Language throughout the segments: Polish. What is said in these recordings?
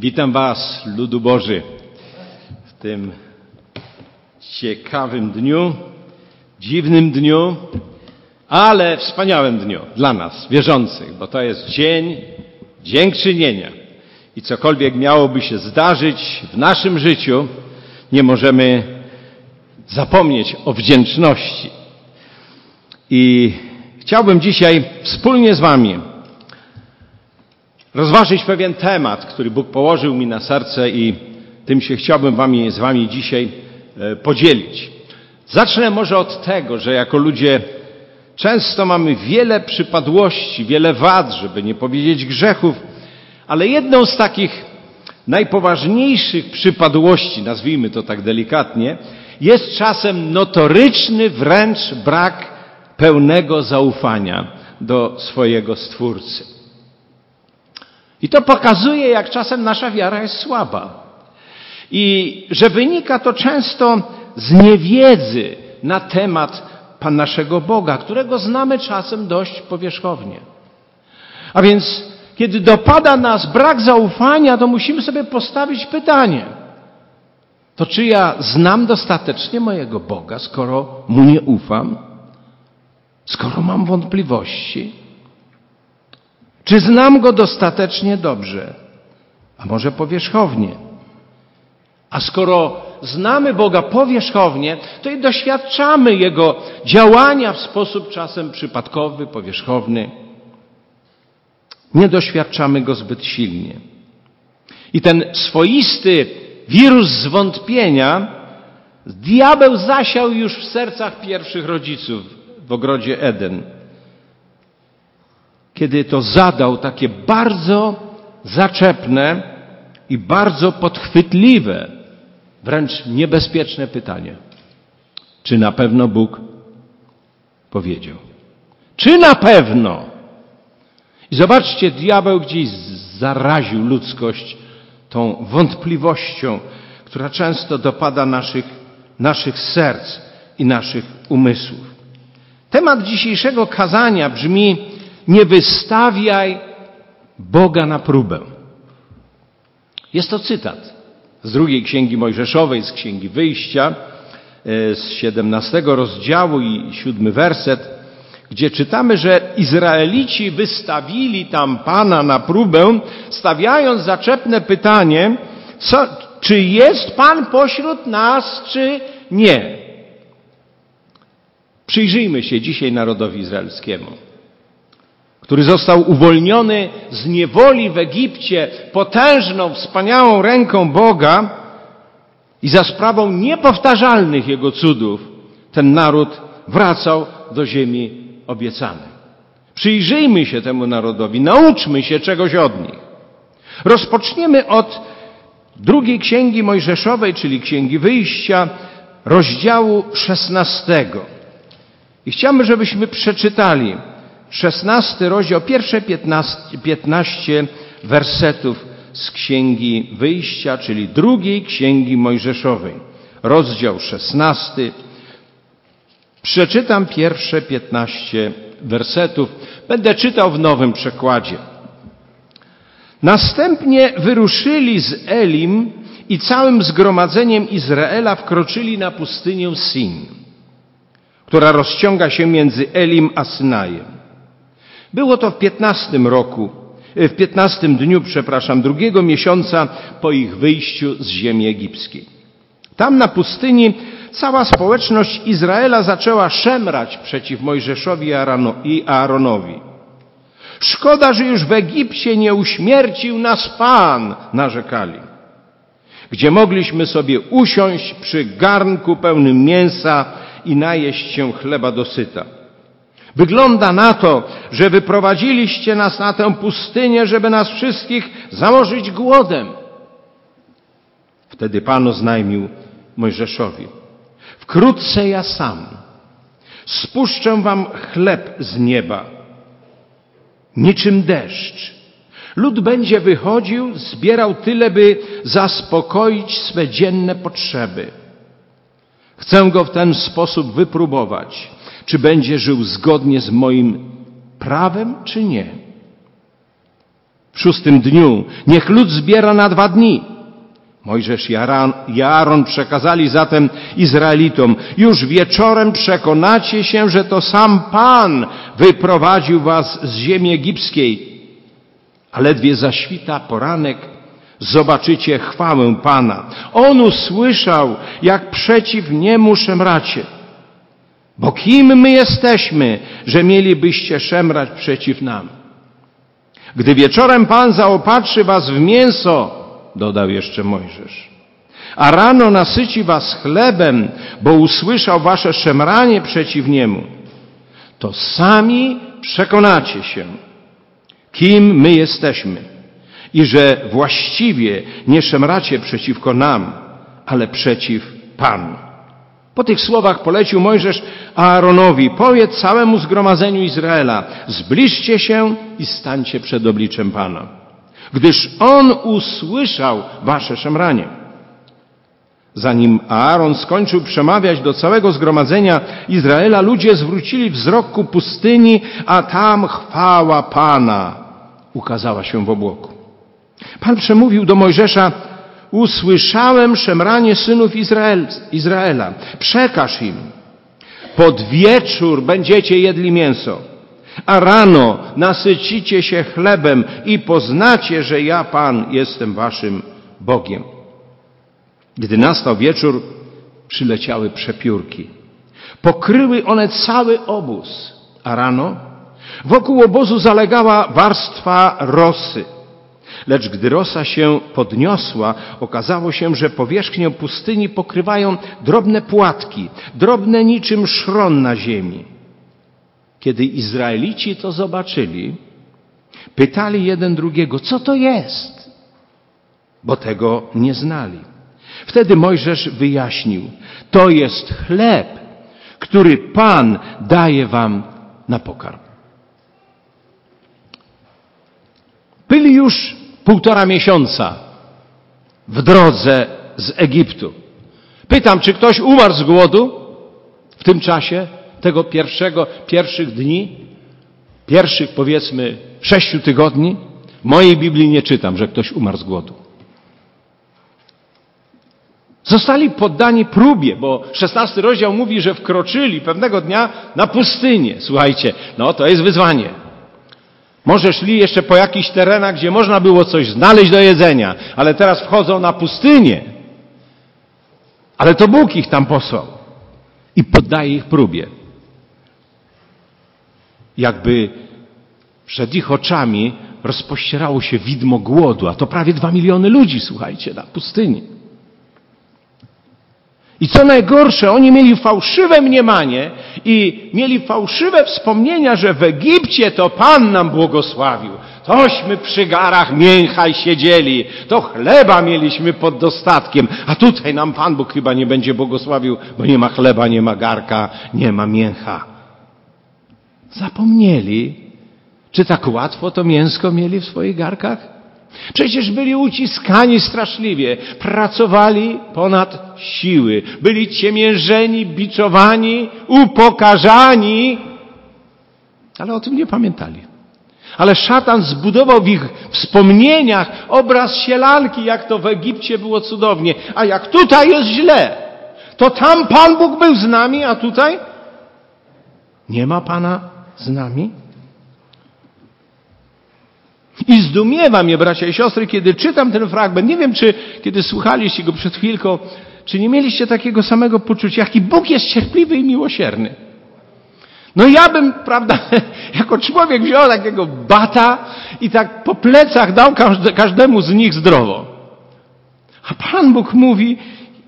Witam Was, ludu Boży, w tym ciekawym dniu, dziwnym dniu, ale wspaniałym dniu dla nas, wierzących, bo to jest dzień dziękczynienia. I cokolwiek miałoby się zdarzyć w naszym życiu, nie możemy zapomnieć o wdzięczności. I chciałbym dzisiaj wspólnie z Wami rozważyć pewien temat, który Bóg położył mi na serce i tym się chciałbym wami, z Wami dzisiaj e, podzielić. Zacznę może od tego, że jako ludzie często mamy wiele przypadłości, wiele wad, żeby nie powiedzieć grzechów, ale jedną z takich najpoważniejszych przypadłości, nazwijmy to tak delikatnie, jest czasem notoryczny wręcz brak pełnego zaufania do swojego Stwórcy. I to pokazuje, jak czasem nasza wiara jest słaba. I że wynika to często z niewiedzy na temat Pan naszego Boga, którego znamy czasem dość powierzchownie. A więc, kiedy dopada nas brak zaufania, to musimy sobie postawić pytanie. To czy ja znam dostatecznie mojego Boga, skoro mu nie ufam? Skoro mam wątpliwości? Czy znam go dostatecznie dobrze? A może powierzchownie? A skoro znamy Boga powierzchownie, to i doświadczamy Jego działania w sposób czasem przypadkowy, powierzchowny. Nie doświadczamy Go zbyt silnie. I ten swoisty wirus zwątpienia diabeł zasiał już w sercach pierwszych rodziców w ogrodzie Eden kiedy to zadał takie bardzo zaczepne i bardzo podchwytliwe, wręcz niebezpieczne pytanie. Czy na pewno Bóg powiedział? Czy na pewno? I zobaczcie, diabeł gdzieś zaraził ludzkość tą wątpliwością, która często dopada naszych, naszych serc i naszych umysłów. Temat dzisiejszego kazania brzmi nie wystawiaj Boga na próbę. Jest to cytat z drugiej księgi Mojżeszowej, z księgi Wyjścia, e, z 17 rozdziału i siódmy werset, gdzie czytamy, że Izraelici wystawili tam Pana na próbę, stawiając zaczepne pytanie, co, czy jest Pan pośród nas, czy nie. Przyjrzyjmy się dzisiaj narodowi izraelskiemu który został uwolniony z niewoli w Egipcie potężną, wspaniałą ręką Boga i za sprawą niepowtarzalnych Jego cudów, ten naród wracał do ziemi obiecanej. Przyjrzyjmy się temu narodowi, nauczmy się czegoś od nich. Rozpoczniemy od drugiej księgi Mojżeszowej, czyli księgi wyjścia, rozdziału szesnastego. I chciałbym, żebyśmy przeczytali 16 rozdział, pierwsze 15, 15 wersetów z Księgi Wyjścia, czyli drugiej Księgi Mojżeszowej. Rozdział 16. Przeczytam pierwsze 15 wersetów. Będę czytał w nowym przekładzie. Następnie wyruszyli z Elim i całym zgromadzeniem Izraela wkroczyli na pustynię Sin, która rozciąga się między Elim a Synajem. Było to w piętnastym roku, e, w piętnastym dniu, przepraszam, drugiego miesiąca po ich wyjściu z ziemi egipskiej. Tam na pustyni cała społeczność Izraela zaczęła szemrać przeciw Mojżeszowi i Aaronowi. Szkoda, że już w Egipcie nie uśmiercił nas Pan, narzekali. Gdzie mogliśmy sobie usiąść przy garnku pełnym mięsa i najeść się chleba dosyta. Wygląda na to, że wyprowadziliście nas na tę pustynię, żeby nas wszystkich założyć głodem. Wtedy Pan oznajmił Mojżeszowi. Wkrótce ja sam spuszczę wam chleb z nieba, niczym deszcz. Lud będzie wychodził, zbierał tyle, by zaspokoić swe dzienne potrzeby. Chcę go w ten sposób wypróbować czy będzie żył zgodnie z moim prawem, czy nie. w szóstym dniu. Niech lud zbiera na dwa dni. Mojżesz i Aaron przekazali zatem Izraelitom, już wieczorem przekonacie się, że to sam Pan wyprowadził was z ziemi egipskiej. A ledwie zaświta poranek, zobaczycie chwałę Pana. On usłyszał, jak przeciw niemu szemracie. Bo kim my jesteśmy, że mielibyście szemrać przeciw nam? Gdy wieczorem Pan zaopatrzy was w mięso, dodał jeszcze Mojżesz, a rano nasyci was chlebem, bo usłyszał wasze szemranie przeciw niemu, to sami przekonacie się, kim my jesteśmy i że właściwie nie szemracie przeciwko nam, ale przeciw Panu. Po tych słowach polecił Mojżesz Aaronowi, powiedz całemu zgromadzeniu Izraela, zbliżcie się i stańcie przed obliczem Pana, gdyż On usłyszał wasze szemranie. Zanim Aaron skończył przemawiać do całego zgromadzenia Izraela, ludzie zwrócili wzrok ku pustyni, a tam chwała Pana ukazała się w obłoku. Pan przemówił do Mojżesza, usłyszałem szemranie synów Izrael, Izraela. Przekaż im. Pod wieczór będziecie jedli mięso, a rano nasycicie się chlebem i poznacie, że ja Pan jestem waszym Bogiem. Gdy nastał wieczór, przyleciały przepiórki. Pokryły one cały obóz, a rano wokół obozu zalegała warstwa rosy. Lecz gdy rosa się podniosła, okazało się, że powierzchnię pustyni pokrywają drobne płatki, drobne niczym szron na ziemi. Kiedy Izraelici to zobaczyli, pytali jeden drugiego, co to jest? Bo tego nie znali. Wtedy Mojżesz wyjaśnił, to jest chleb, który Pan daje wam na pokarm. Byli już półtora miesiąca w drodze z Egiptu. Pytam, czy ktoś umarł z głodu w tym czasie, tego pierwszego, pierwszych dni, pierwszych powiedzmy sześciu tygodni? W mojej Biblii nie czytam, że ktoś umarł z głodu. Zostali poddani próbie, bo szesnasty rozdział mówi, że wkroczyli pewnego dnia na pustynię. Słuchajcie, no to jest wyzwanie. Może szli jeszcze po jakichś terenach, gdzie można było coś znaleźć do jedzenia, ale teraz wchodzą na pustynię. Ale to Bóg ich tam posłał i poddaje ich próbie. Jakby przed ich oczami rozpościerało się widmo głodu, a to prawie dwa miliony ludzi, słuchajcie, na pustyni. I co najgorsze, oni mieli fałszywe mniemanie i mieli fałszywe wspomnienia, że w Egipcie to Pan nam błogosławił. Tośmy przy garach mięchaj siedzieli, to chleba mieliśmy pod dostatkiem, a tutaj nam Pan Bóg chyba nie będzie błogosławił, bo nie ma chleba, nie ma garka, nie ma mięcha. Zapomnieli, czy tak łatwo to mięsko mieli w swoich garkach? Przecież byli uciskani straszliwie, pracowali ponad siły, byli ciemiężeni, biczowani, upokarzani, ale o tym nie pamiętali. Ale szatan zbudował w ich wspomnieniach obraz sielanki, jak to w Egipcie było cudownie, a jak tutaj jest źle. To tam Pan Bóg był z nami, a tutaj nie ma Pana z nami. I zdumiewa mnie, bracia i siostry, kiedy czytam ten fragment. Nie wiem, czy kiedy słuchaliście go przed chwilką, czy nie mieliście takiego samego poczucia, jaki Bóg jest cierpliwy i miłosierny. No ja bym, prawda, jako człowiek wziął takiego bata i tak po plecach dał każdemu z nich zdrowo. A Pan Bóg mówi,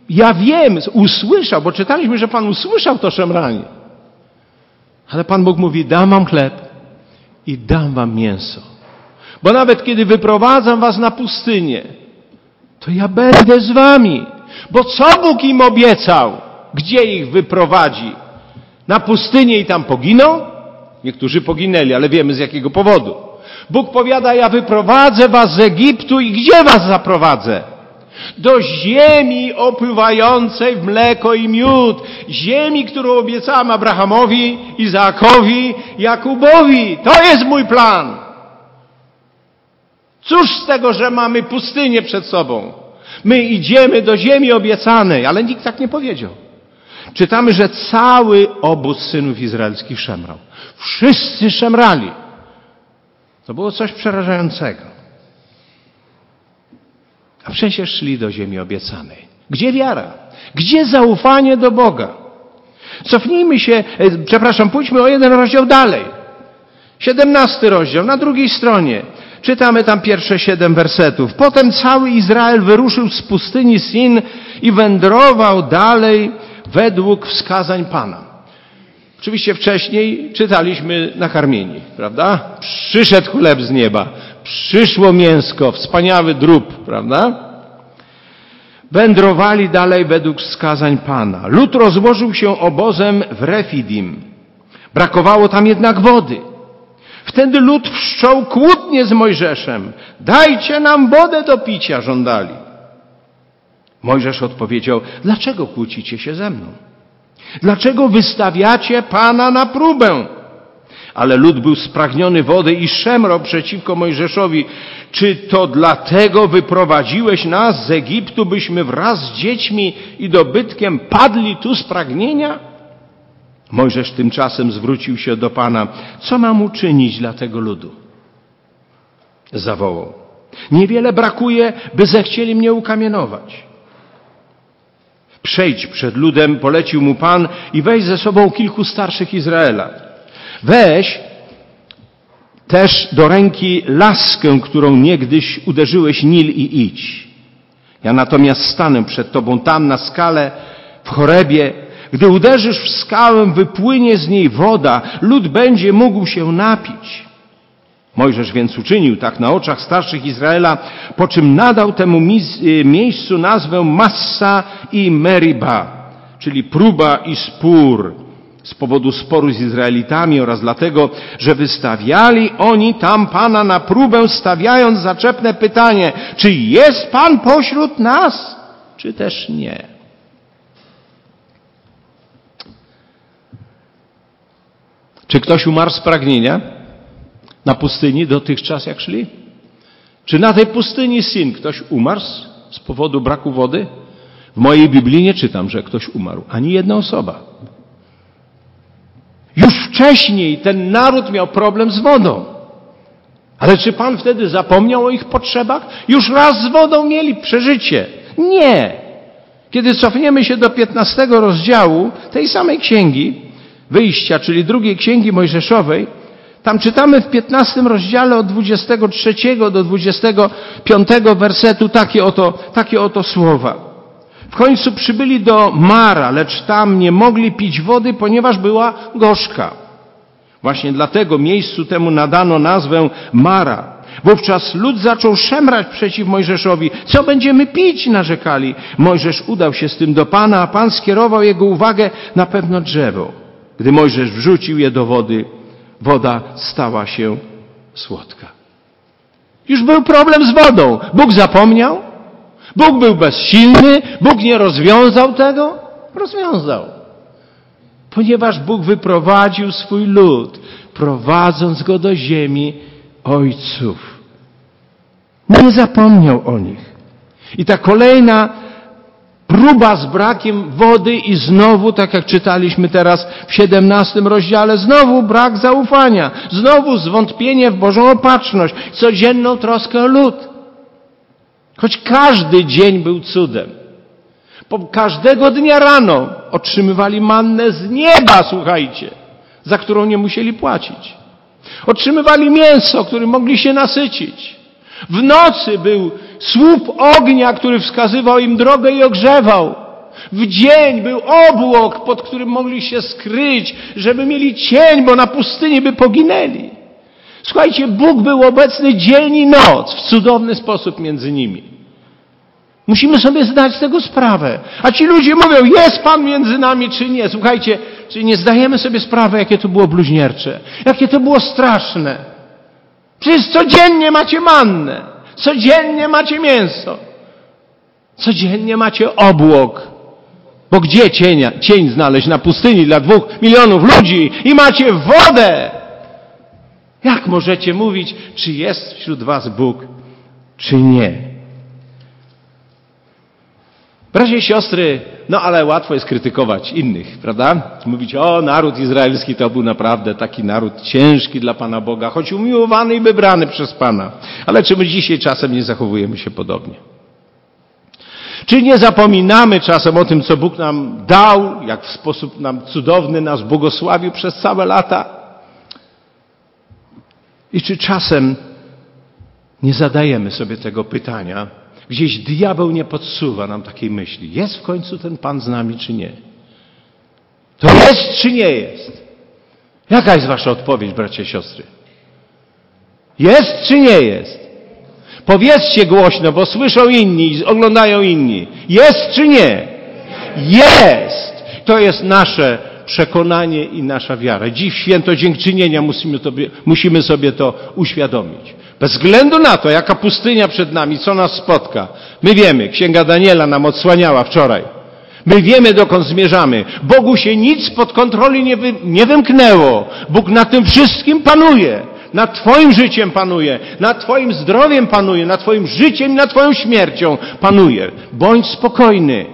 ja wiem, usłyszał, bo czytaliśmy, że Pan usłyszał to szemranie. Ale Pan Bóg mówi, dam wam chleb i dam wam mięso. Bo nawet kiedy wyprowadzam was na pustynię, to ja będę z wami. Bo co Bóg im obiecał? Gdzie ich wyprowadzi? Na pustynię i tam poginą? Niektórzy poginęli, ale wiemy z jakiego powodu. Bóg powiada, ja wyprowadzę was z Egiptu i gdzie was zaprowadzę? Do ziemi opływającej w mleko i miód. Ziemi, którą obiecałem Abrahamowi, Izaakowi, Jakubowi. To jest mój plan. Cóż z tego, że mamy pustynię przed sobą? My idziemy do ziemi obiecanej, ale nikt tak nie powiedział. Czytamy, że cały obóz synów izraelskich szemrał. Wszyscy szemrali. To było coś przerażającego. A przecież szli do ziemi obiecanej. Gdzie wiara? Gdzie zaufanie do Boga? Cofnijmy się, e, przepraszam, pójdźmy o jeden rozdział dalej. Siedemnasty rozdział, na drugiej stronie. Czytamy tam pierwsze siedem wersetów. Potem cały Izrael wyruszył z pustyni Sin i wędrował dalej według wskazań Pana. Oczywiście wcześniej czytaliśmy nakarmieni, prawda? Przyszedł chleb z nieba, przyszło mięsko, wspaniały drób, prawda? Wędrowali dalej według wskazań Pana. Lud rozłożył się obozem w Refidim. Brakowało tam jednak wody. Wtedy lud wszczął kłótnie z Mojżeszem. Dajcie nam wodę do picia, żądali. Mojżesz odpowiedział, dlaczego kłócicie się ze mną? Dlaczego wystawiacie Pana na próbę? Ale lud był spragniony wody i szemrał przeciwko Mojżeszowi. Czy to dlatego wyprowadziłeś nas z Egiptu, byśmy wraz z dziećmi i dobytkiem padli tu z pragnienia? Mojżesz tymczasem zwrócił się do Pana. Co mam uczynić dla tego ludu? Zawołał. Niewiele brakuje, by zechcieli mnie ukamienować. Przejdź przed ludem, polecił mu Pan i weź ze sobą kilku starszych Izraela. Weź też do ręki laskę, którą niegdyś uderzyłeś Nil i idź. Ja natomiast stanę przed Tobą tam na skale w Chorebie. Gdy uderzysz w skałę, wypłynie z niej woda, lud będzie mógł się napić. Mojżesz więc uczynił tak na oczach starszych Izraela, po czym nadał temu y, miejscu nazwę Massa i Meriba, czyli próba i spór z powodu sporu z Izraelitami oraz dlatego, że wystawiali oni tam Pana na próbę, stawiając zaczepne pytanie, czy jest Pan pośród nas, czy też nie. Czy ktoś umarł z pragnienia? na pustyni dotychczas jak szli? Czy na tej pustyni Sin ktoś umarł z powodu braku wody? W mojej Biblii nie czytam, że ktoś umarł. Ani jedna osoba. Już wcześniej ten naród miał problem z wodą. Ale czy Pan wtedy zapomniał o ich potrzebach? Już raz z wodą mieli przeżycie. Nie. Kiedy cofniemy się do 15 rozdziału tej samej księgi, wyjścia, czyli drugiej księgi Mojżeszowej, tam czytamy w 15 rozdziale od 23 do 25 wersetu takie oto, takie oto słowa. W końcu przybyli do Mara, lecz tam nie mogli pić wody, ponieważ była gorzka. Właśnie dlatego miejscu temu nadano nazwę Mara. Wówczas lud zaczął szemrać przeciw Mojżeszowi. Co będziemy pić? narzekali. Mojżesz udał się z tym do Pana, a Pan skierował jego uwagę na pewno drzewo. Gdy Mojżesz wrzucił je do wody, woda stała się słodka. Już był problem z wodą. Bóg zapomniał? Bóg był bezsilny? Bóg nie rozwiązał tego? Rozwiązał. Ponieważ Bóg wyprowadził swój lud, prowadząc go do ziemi ojców. Nie zapomniał o nich. I ta kolejna próba z brakiem wody i znowu, tak jak czytaliśmy teraz w 17 rozdziale, znowu brak zaufania, znowu zwątpienie w Bożą opatrzność, codzienną troskę o lud. Choć każdy dzień był cudem. Po każdego dnia rano otrzymywali mannę z nieba, słuchajcie, za którą nie musieli płacić. Otrzymywali mięso, którym mogli się nasycić. W nocy był słup ognia, który wskazywał im drogę i ogrzewał. W dzień był obłok, pod którym mogli się skryć, żeby mieli cień, bo na pustyni by poginęli. Słuchajcie, Bóg był obecny dzień i noc w cudowny sposób między nimi. Musimy sobie zdać tego sprawę. A ci ludzie mówią, jest Pan między nami czy nie. Słuchajcie, czy nie zdajemy sobie sprawy, jakie to było bluźniercze, jakie to było straszne. Przecież codziennie macie mannę. Codziennie macie mięso. Codziennie macie obłok. Bo gdzie cienia, cień znaleźć na pustyni dla dwóch milionów ludzi i macie wodę? Jak możecie mówić, czy jest wśród was Bóg? czy nie. Bracia i siostry, no ale łatwo jest krytykować innych, prawda? Mówić, o, naród izraelski to był naprawdę taki naród ciężki dla Pana Boga, choć umiłowany i wybrany przez Pana. Ale czy my dzisiaj czasem nie zachowujemy się podobnie? Czy nie zapominamy czasem o tym, co Bóg nam dał, jak w sposób nam cudowny nas błogosławił przez całe lata? I czy czasem nie zadajemy sobie tego pytania, Gdzieś diabeł nie podsuwa nam takiej myśli. Jest w końcu ten Pan z nami, czy nie? To jest, czy nie jest? Jaka jest wasza odpowiedź, bracia i siostry? Jest, czy nie jest? Powiedzcie głośno, bo słyszą inni, oglądają inni. Jest, czy nie? Jest! To jest nasze przekonanie i nasza wiara. Dziś w święto dziękczynienia musimy, sobie, musimy sobie to uświadomić. Bez względu na to, jaka pustynia przed nami, co nas spotka. My wiemy, Księga Daniela nam odsłaniała wczoraj. My wiemy, dokąd zmierzamy. Bogu się nic pod kontroli nie, wy, nie wymknęło. Bóg nad tym wszystkim panuje. Nad Twoim życiem panuje, nad Twoim zdrowiem panuje, nad Twoim życiem i nad Twoją śmiercią panuje. Bądź spokojny.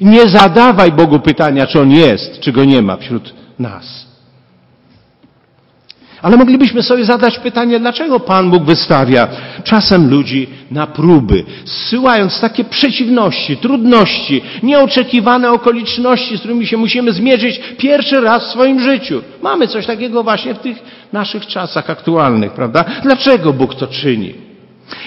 Nie zadawaj Bogu pytania, czy On jest, czy Go nie ma wśród nas. Ale moglibyśmy sobie zadać pytanie, dlaczego Pan Bóg wystawia czasem ludzi na próby, zsyłając takie przeciwności, trudności, nieoczekiwane okoliczności, z którymi się musimy zmierzyć pierwszy raz w swoim życiu. Mamy coś takiego właśnie w tych naszych czasach aktualnych, prawda? Dlaczego Bóg to czyni?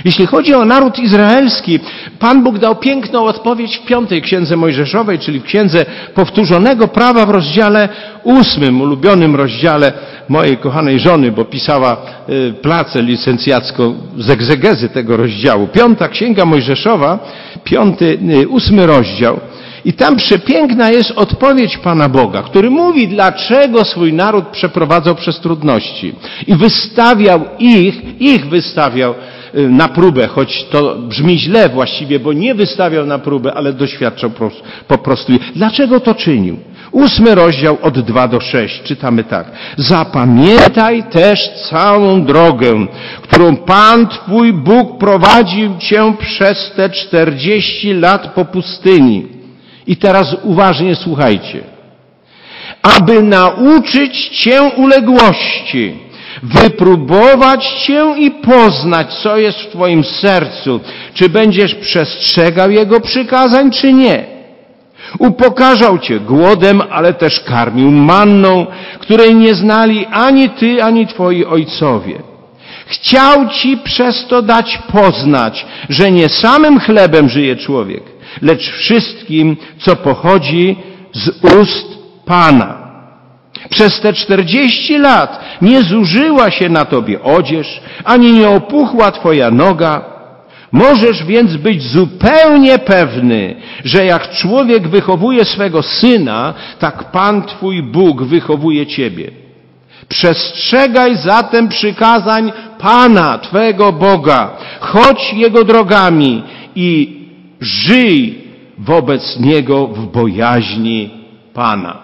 Jeśli chodzi o naród izraelski, Pan Bóg dał piękną odpowiedź w piątej księdze Mojżeszowej, czyli w księdze powtórzonego prawa w rozdziale ósmym, ulubionym rozdziale mojej kochanej żony, bo pisała y, pracę licencjacką z egzegezy tego rozdziału. Piąta księga Mojżeszowa, piąty, y, ósmy rozdział. I tam przepiękna jest odpowiedź Pana Boga, który mówi, dlaczego swój naród przeprowadzał przez trudności. I wystawiał ich, ich wystawiał na próbę, choć to brzmi źle właściwie, bo nie wystawiał na próbę, ale doświadczał po prostu. Dlaczego to czynił? Ósmy rozdział od 2 do 6 czytamy tak. Zapamiętaj też całą drogę, którą Pan Twój Bóg prowadził Cię przez te 40 lat po pustyni. I teraz uważnie słuchajcie. Aby nauczyć Cię uległości, wypróbować Cię i poznać, co jest w Twoim sercu, czy będziesz przestrzegał Jego przykazań, czy nie. Upokarzał Cię głodem, ale też karmił manną, której nie znali ani Ty, ani Twoi ojcowie. Chciał Ci przez to dać poznać, że nie samym chlebem żyje człowiek, lecz wszystkim, co pochodzi z ust Pana. Przez te czterdzieści lat nie zużyła się na Tobie odzież, ani nie opuchła Twoja noga, Możesz więc być zupełnie pewny, że jak człowiek wychowuje swego syna, tak Pan Twój Bóg wychowuje Ciebie. Przestrzegaj zatem przykazań Pana, Twego Boga. Chodź Jego drogami i żyj wobec Niego w bojaźni Pana.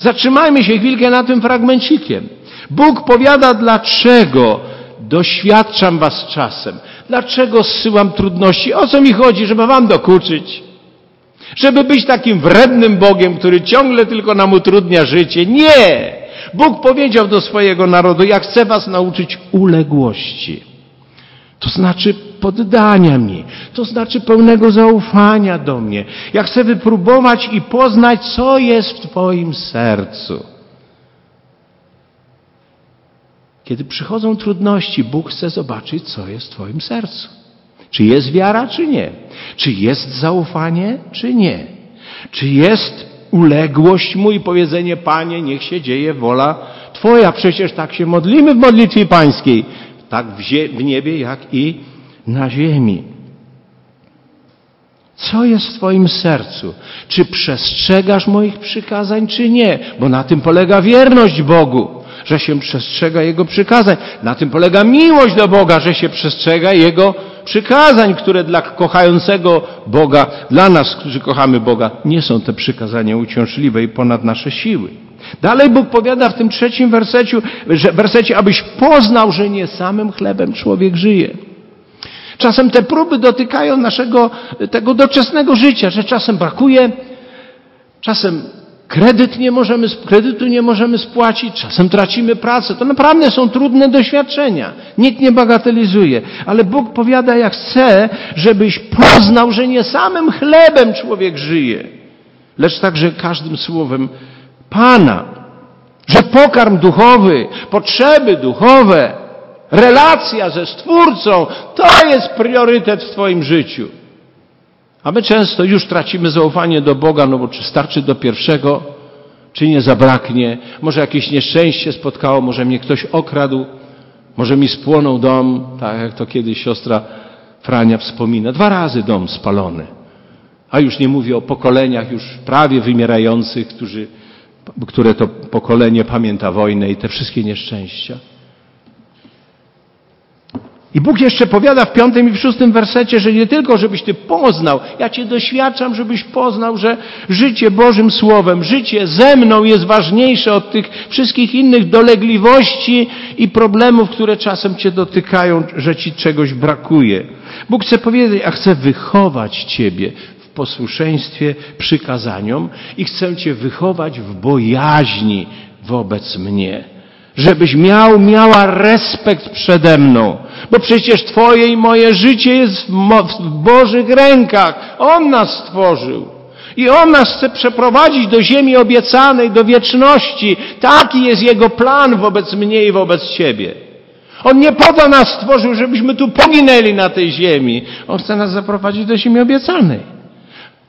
Zatrzymajmy się chwilkę na tym fragmencikiem. Bóg powiada, dlaczego doświadczam was czasem. Dlaczego zsyłam trudności? O co mi chodzi? Żeby wam dokuczyć. Żeby być takim wrednym Bogiem, który ciągle tylko nam utrudnia życie. Nie! Bóg powiedział do swojego narodu, ja chcę was nauczyć uległości. To znaczy poddania mi. To znaczy pełnego zaufania do mnie. Ja chcę wypróbować i poznać, co jest w Twoim sercu. Kiedy przychodzą trudności, Bóg chce zobaczyć, co jest w Twoim sercu. Czy jest wiara, czy nie? Czy jest zaufanie, czy nie? Czy jest uległość mu i powiedzenie, Panie, niech się dzieje wola Twoja. Przecież tak się modlimy w modlitwie pańskiej. Tak w, niebie, jak i na ziemi. Co jest w Twoim sercu? Czy przestrzegasz moich przykazań, czy nie? Bo na tym polega wierność Bogu że się przestrzega Jego przykazań. Na tym polega miłość do Boga, że się przestrzega Jego przykazań, które dla kochającego Boga, dla nas, którzy kochamy Boga, nie są te przykazania uciążliwe i ponad nasze siły. Dalej Bóg powiada w tym trzecim wersecie, że, wersecie, abyś poznał, że nie samym chlebem człowiek żyje. Czasem te próby dotykają naszego tego doczesnego życia, że czasem brakuje, czasem kredyt nie możemy, kredytu nie możemy spłacić, czasem tracimy pracę. To naprawdę są trudne doświadczenia. Nikt nie bagatelizuje. Ale Bóg powiada, jak chce, żebyś poznał, że nie samym chlebem człowiek żyje, lecz także każdym słowem Pana. Że pokarm duchowy, potrzeby duchowe, relacja ze Stwórcą, to jest priorytet w Twoim życiu. A my często już tracimy zaufanie do Boga, no bo czy starczy do pierwszego, czy nie zabraknie, może jakieś nieszczęście spotkało, może mnie ktoś okradł, może mi spłonął dom, tak jak to kiedyś siostra Frania wspomina. Dwa razy dom spalony. A już nie mówię o pokoleniach już prawie wymierających, którzy, które to pokolenie pamięta wojnę i te wszystkie nieszczęścia. I Bóg jeszcze powiada w piątym i w szóstym wersecie, że nie tylko, żebyś Ty poznał, ja Cię doświadczam, żebyś poznał, że życie Bożym Słowem, życie ze mną jest ważniejsze od tych wszystkich innych dolegliwości i problemów, które czasem Cię dotykają, że Ci czegoś brakuje. Bóg chce powiedzieć, a chcę wychować Ciebie posłuszeństwie przykazaniom i chcę Cię wychować w bojaźni wobec mnie żebyś miał, miała respekt przede mną. Bo przecież Twoje i moje życie jest w Bożych rękach. On nas stworzył. I On nas chce przeprowadzić do ziemi obiecanej, do wieczności. Taki jest Jego plan wobec mnie i wobec Ciebie. On nie po to nas stworzył, żebyśmy tu poginęli na tej ziemi. On chce nas zaprowadzić do ziemi obiecanej.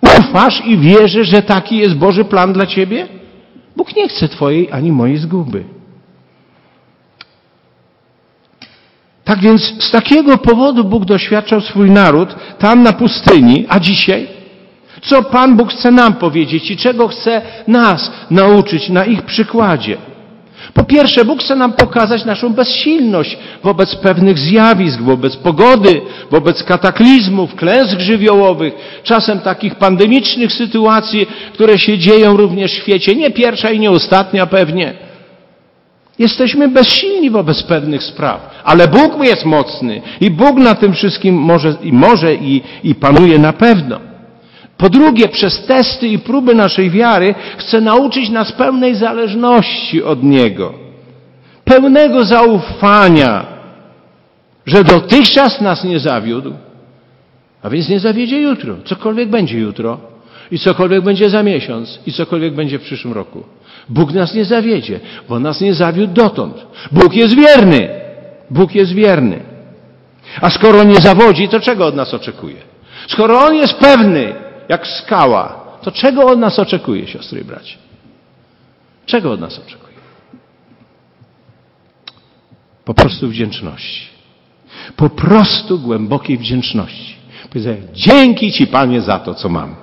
Ufasz i wierzysz, że taki jest Boży plan dla Ciebie? Bóg nie chce Twojej ani mojej zguby. Tak więc z takiego powodu Bóg doświadczał swój naród tam na pustyni, a dzisiaj? Co Pan Bóg chce nam powiedzieć i czego chce nas nauczyć na ich przykładzie? Po pierwsze, Bóg chce nam pokazać naszą bezsilność wobec pewnych zjawisk, wobec pogody, wobec kataklizmów, klęsk żywiołowych, czasem takich pandemicznych sytuacji, które się dzieją również w świecie. Nie pierwsza i nie ostatnia pewnie. Jesteśmy bezsilni wobec pewnych spraw, ale Bóg jest mocny i Bóg na tym wszystkim może i, może i, i panuje na pewno. Po drugie, przez testy i próby naszej wiary chce nauczyć nas pełnej zależności od Niego, pełnego zaufania, że dotychczas nas nie zawiódł, a więc nie zawiedzie jutro, cokolwiek będzie jutro i cokolwiek będzie za miesiąc i cokolwiek będzie w przyszłym roku. Bóg nas nie zawiedzie, bo nas nie zawiódł dotąd. Bóg jest wierny. Bóg jest wierny. A skoro nie zawodzi, to czego od nas oczekuje? Skoro On jest pewny, jak skała, to czego od nas oczekuje, siostry i bracia? Czego od nas oczekuje? Po prostu wdzięczności. Po prostu głębokiej wdzięczności. Powiedzenia, dzięki Ci Panie za to, co mam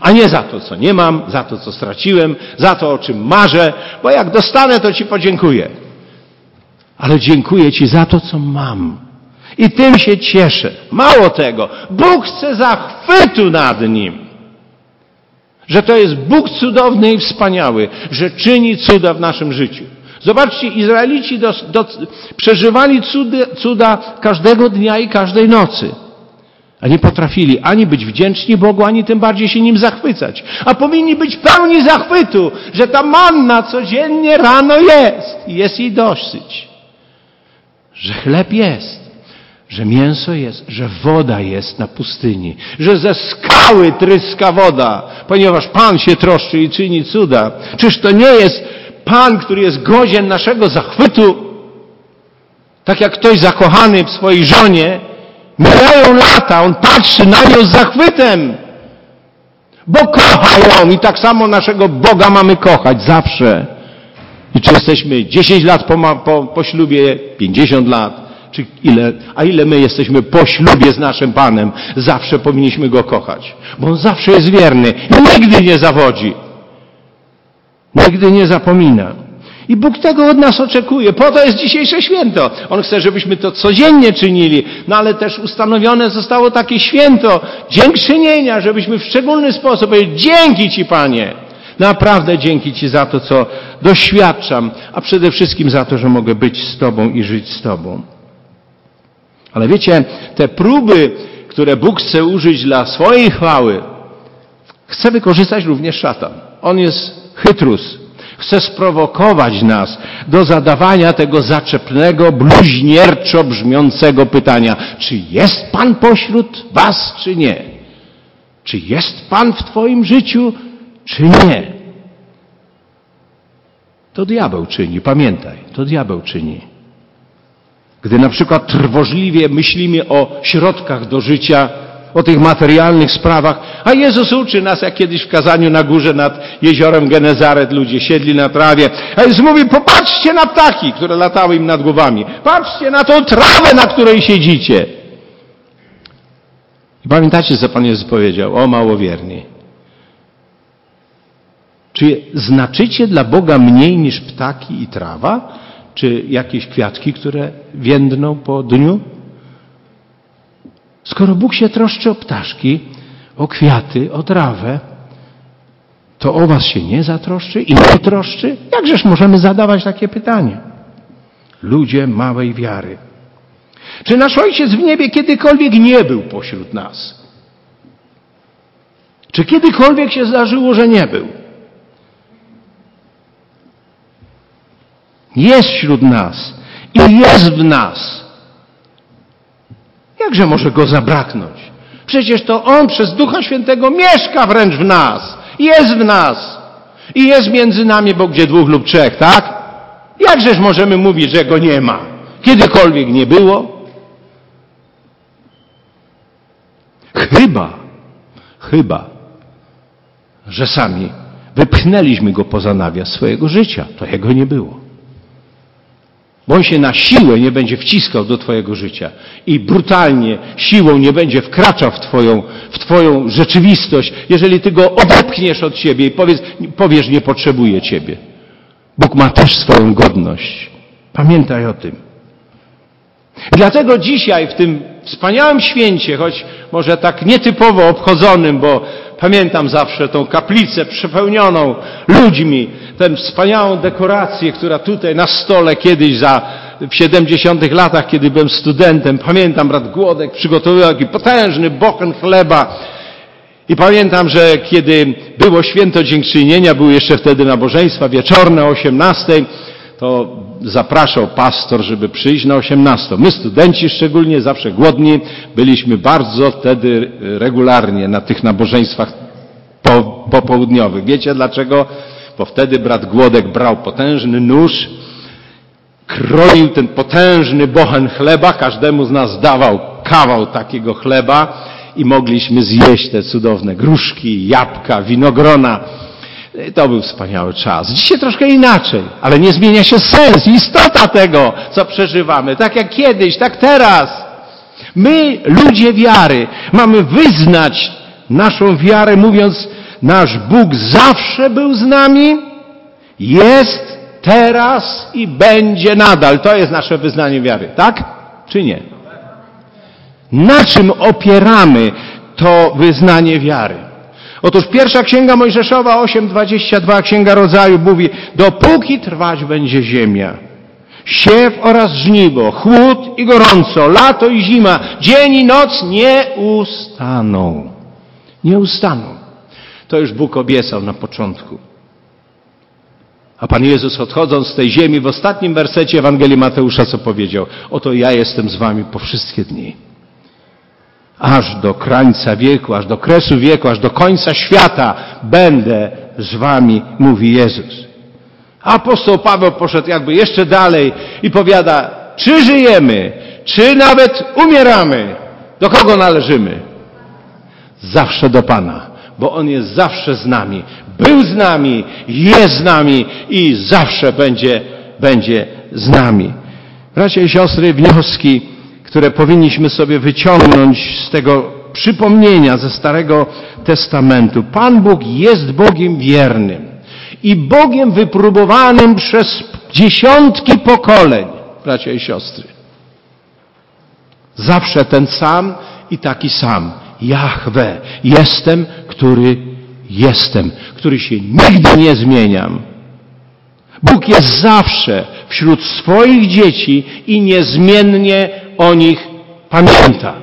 a nie za to, co nie mam, za to, co straciłem, za to, o czym marzę, bo jak dostanę, to Ci podziękuję. Ale dziękuję Ci za to, co mam. I tym się cieszę. Mało tego, Bóg chce zachwytu nad nim. Że to jest Bóg cudowny i wspaniały, że czyni cuda w naszym życiu. Zobaczcie, Izraelici do, do, przeżywali cudy, cuda każdego dnia i każdej nocy. A nie potrafili ani być wdzięczni Bogu, ani tym bardziej się nim zachwycać. A powinni być pełni zachwytu, że ta manna codziennie rano jest i jest jej dosyć. Że chleb jest, że mięso jest, że woda jest na pustyni, że ze skały tryska woda, ponieważ Pan się troszczy i czyni cuda. Czyż to nie jest Pan, który jest godzien naszego zachwytu? Tak jak ktoś zakochany w swojej żonie, Mijają lata, on patrzy na nią z zachwytem, bo kocha ją i tak samo naszego Boga mamy kochać zawsze. I czy jesteśmy 10 lat po, po, po ślubie, 50 lat, czy ile, a ile my jesteśmy po ślubie z naszym Panem, zawsze powinniśmy Go kochać, bo On zawsze jest wierny i nigdy nie zawodzi. Nigdy nie zapomina. I Bóg tego od nas oczekuje. Po to jest dzisiejsze święto. On chce, żebyśmy to codziennie czynili. No ale też ustanowione zostało takie święto dziękczynienia, żebyśmy w szczególny sposób powiedzieli dzięki Ci Panie. Naprawdę dzięki Ci za to, co doświadczam, a przede wszystkim za to, że mogę być z Tobą i żyć z Tobą. Ale wiecie, te próby, które Bóg chce użyć dla swojej chwały, chce wykorzystać również szatan. On jest chytrus. Chce sprowokować nas do zadawania tego zaczepnego, bluźnierczo brzmiącego pytania, czy jest Pan pośród Was, czy nie? Czy jest Pan w Twoim życiu, czy nie? To diabeł czyni, pamiętaj, to diabeł czyni. Gdy na przykład trwożliwie myślimy o środkach do życia, o tych materialnych sprawach, a Jezus uczy nas, jak kiedyś w kazaniu na górze nad jeziorem Genezaret ludzie siedli na trawie, a Jezus mówi, popatrzcie na ptaki, które latały im nad głowami, patrzcie na tą trawę, na której siedzicie. I pamiętacie, co Pan Jezus powiedział? O małowierni. Czy znaczycie dla Boga mniej niż ptaki i trawa? Czy jakieś kwiatki, które więdną po dniu? Skoro Bóg się troszczy o ptaszki, o kwiaty, o trawę, to o was się nie zatroszczy i nie troszczy? Jakżeż możemy zadawać takie pytanie? Ludzie małej wiary. Czy nasz Ojciec w niebie kiedykolwiek nie był pośród nas? Czy kiedykolwiek się zdarzyło, że nie był? Jest wśród nas i jest w nas. Jakże może go zabraknąć? Przecież to On przez Ducha Świętego mieszka wręcz w nas. Jest w nas. I jest między nami, bo gdzie dwóch lub trzech, tak? Jakżeż możemy mówić, że Go nie ma? Kiedykolwiek nie było? Chyba, chyba, że sami wypchnęliśmy Go poza nawias swojego życia. To Jego nie było. Bo on się na siłę nie będzie wciskał do Twojego życia i brutalnie siłą nie będzie wkraczał w Twoją, w twoją rzeczywistość, jeżeli Ty go odepchniesz od siebie i powiesz, powiesz, nie potrzebuję Ciebie. Bóg ma też swoją godność. Pamiętaj o tym. Dlatego dzisiaj w tym wspaniałym święcie, choć może tak nietypowo obchodzonym, bo pamiętam zawsze tą kaplicę przepełnioną ludźmi, tę wspaniałą dekorację, która tutaj na stole kiedyś za w 70 latach, kiedy byłem studentem, pamiętam brat Głodek przygotowywał taki potężny bochen chleba. I pamiętam, że kiedy było święto dziękczynienia, były jeszcze wtedy nabożeństwa wieczorne o 18, to zapraszał pastor, żeby przyjść na 18. My studenci szczególnie, zawsze głodni, byliśmy bardzo wtedy regularnie na tych nabożeństwach popołudniowych. Wiecie dlaczego? Bo wtedy brat Głodek brał potężny nóż, kroił ten potężny bochen chleba, każdemu z nas dawał kawał takiego chleba i mogliśmy zjeść te cudowne gruszki, jabłka, winogrona. To był wspaniały czas. Dzisiaj troszkę inaczej, ale nie zmienia się sens, istota tego, co przeżywamy. Tak jak kiedyś, tak teraz. My, ludzie wiary, mamy wyznać naszą wiarę, mówiąc, nasz Bóg zawsze był z nami, jest teraz i będzie nadal. To jest nasze wyznanie wiary, tak? Czy nie? Na czym opieramy to wyznanie wiary? Otóż pierwsza księga Mojżeszowa 8:22 księga rodzaju mówi: dopóki trwać będzie ziemia, siew oraz żniwo, chłód i gorąco, lato i zima, dzień i noc nie ustaną. Nie ustaną. To już Bóg obiecał na początku. A Pan Jezus odchodząc z tej ziemi w ostatnim wersecie Ewangelii Mateusza co powiedział? Oto ja jestem z wami po wszystkie dni aż do krańca wieku, aż do kresu wieku, aż do końca świata będę z wami, mówi Jezus. Apostoł Paweł poszedł jakby jeszcze dalej i powiada, czy żyjemy, czy nawet umieramy, do kogo należymy? Zawsze do Pana, bo On jest zawsze z nami. Był z nami, jest z nami i zawsze będzie, będzie z nami. Bracia i siostry, wnioski które powinniśmy sobie wyciągnąć z tego przypomnienia ze Starego Testamentu. Pan Bóg jest Bogiem wiernym i Bogiem wypróbowanym przez dziesiątki pokoleń, bracia i siostry. Zawsze ten sam i taki sam. Jahwe. Jestem, który jestem, który się nigdy nie zmieniam. Bóg jest zawsze wśród swoich dzieci i niezmiennie o nich pamięta.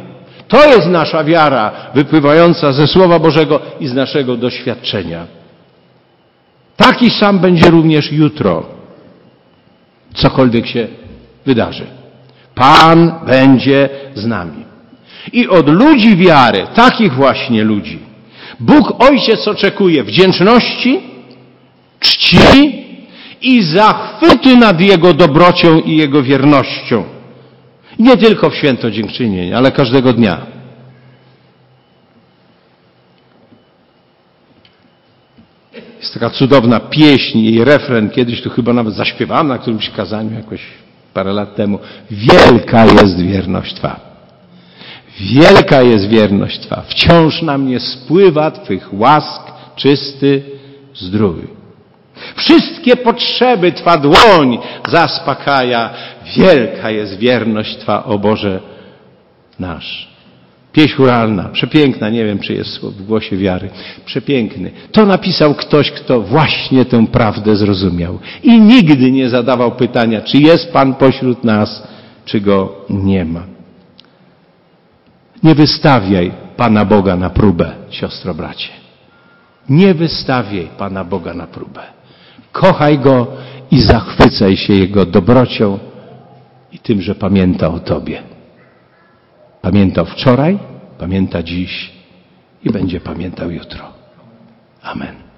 To jest nasza wiara wypływająca ze Słowa Bożego i z naszego doświadczenia. Taki sam będzie również jutro, cokolwiek się wydarzy. Pan będzie z nami. I od ludzi wiary, takich właśnie ludzi, Bóg Ojciec oczekuje wdzięczności, czci i zachwytu nad Jego dobrocią i Jego wiernością. Nie tylko w święto dziękczynień, ale każdego dnia. Jest taka cudowna pieśń i refren, kiedyś tu chyba nawet zaśpiewałem na którymś kazaniu jakoś parę lat temu. Wielka jest wierność Twa. Wielka jest wierność Twa. Wciąż na mnie spływa Twych łask czysty zdrój. Wszystkie potrzeby Twa dłoń zaspokaja. Wielka jest wierność Twa, o Boże nasz. Pieśń churalna, przepiękna, nie wiem czy jest w głosie wiary, przepiękny. To napisał ktoś, kto właśnie tę prawdę zrozumiał i nigdy nie zadawał pytania, czy jest Pan pośród nas, czy Go nie ma. Nie wystawiaj Pana Boga na próbę, siostro bracie. Nie wystawiaj Pana Boga na próbę. Kochaj Go i zachwycaj się Jego dobrocią i tym, że pamięta o Tobie. Pamiętał wczoraj, pamięta dziś i będzie pamiętał jutro. Amen.